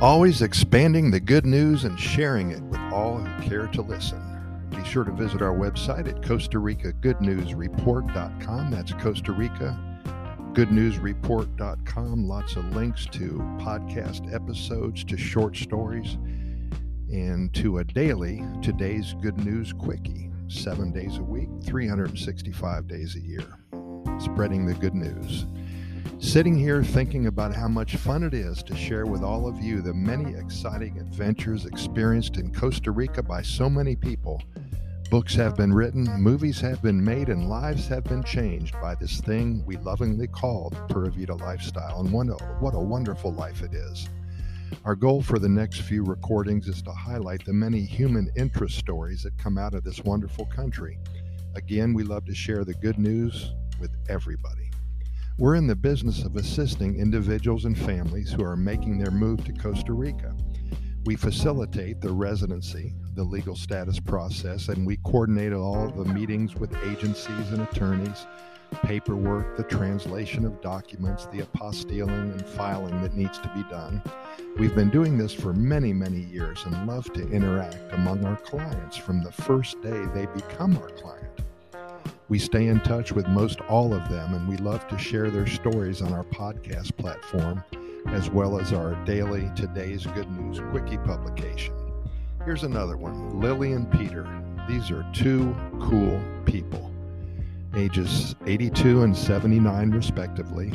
Always expanding the good news and sharing it with all who care to listen. Be sure to visit our website at Costa Rica Good News Report.com. That's Costa Rica Good News Report.com. Lots of links to podcast episodes, to short stories, and to a daily Today's Good News Quickie, seven days a week, 365 days a year. Spreading the good news. Sitting here thinking about how much fun it is to share with all of you the many exciting adventures experienced in Costa Rica by so many people. Books have been written, movies have been made, and lives have been changed by this thing we lovingly call the Pura Vida lifestyle. And what a, what a wonderful life it is. Our goal for the next few recordings is to highlight the many human interest stories that come out of this wonderful country. Again, we love to share the good news with everybody. We're in the business of assisting individuals and families who are making their move to Costa Rica. We facilitate the residency, the legal status process, and we coordinate all the meetings with agencies and attorneys, paperwork, the translation of documents, the apostilling and filing that needs to be done. We've been doing this for many, many years and love to interact among our clients from the first day they become our client. We stay in touch with most all of them, and we love to share their stories on our podcast platform, as well as our daily Today's Good News Quickie publication. Here's another one Lily and Peter. These are two cool people, ages 82 and 79, respectively,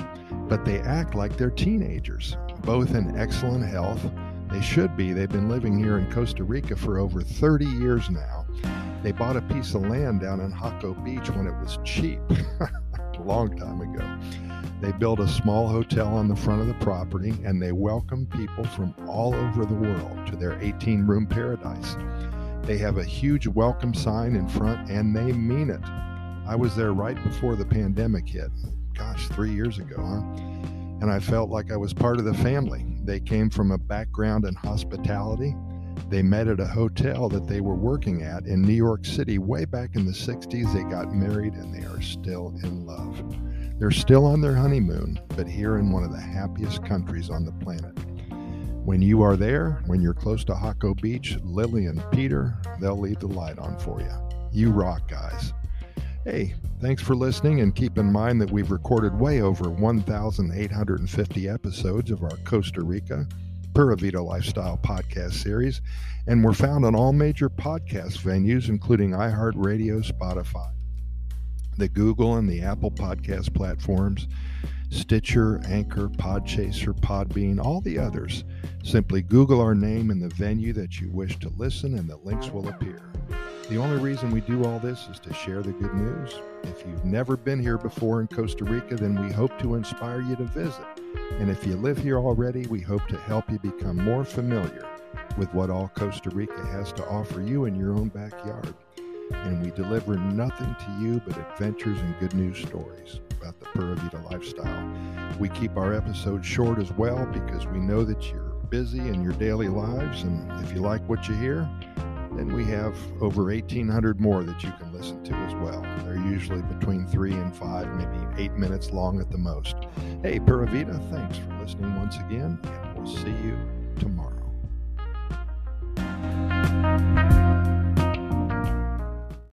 but they act like they're teenagers, both in excellent health. They should be. They've been living here in Costa Rica for over 30 years now they bought a piece of land down in Jaco Beach when it was cheap, a long time ago. They built a small hotel on the front of the property and they welcome people from all over the world to their 18 room paradise. They have a huge welcome sign in front and they mean it. I was there right before the pandemic hit. Gosh, three years ago, huh? And I felt like I was part of the family. They came from a background in hospitality they met at a hotel that they were working at in New York City way back in the 60s. They got married and they are still in love. They're still on their honeymoon, but here in one of the happiest countries on the planet. When you are there, when you're close to Jaco Beach, Lily and Peter, they'll leave the light on for you. You rock, guys. Hey, thanks for listening, and keep in mind that we've recorded way over 1,850 episodes of our Costa Rica Pura Vida Lifestyle podcast series, and we're found on all major podcast venues, including iHeartRadio, Spotify, the Google and the Apple podcast platforms, Stitcher, Anchor, Podchaser, Podbean, all the others. Simply Google our name and the venue that you wish to listen, and the links will appear. The only reason we do all this is to share the good news. If you've never been here before in Costa Rica, then we hope to inspire you to visit. And if you live here already, we hope to help you become more familiar with what all Costa Rica has to offer you in your own backyard. And we deliver nothing to you but adventures and good news stories about the Pura Vida lifestyle. We keep our episodes short as well because we know that you're busy in your daily lives. And if you like what you hear, then we have over 1,800 more that you can listen to as well. They're usually between three and five, maybe eight minutes long at the most. Hey, Pura Vida, thanks for listening once again, and we'll see you tomorrow.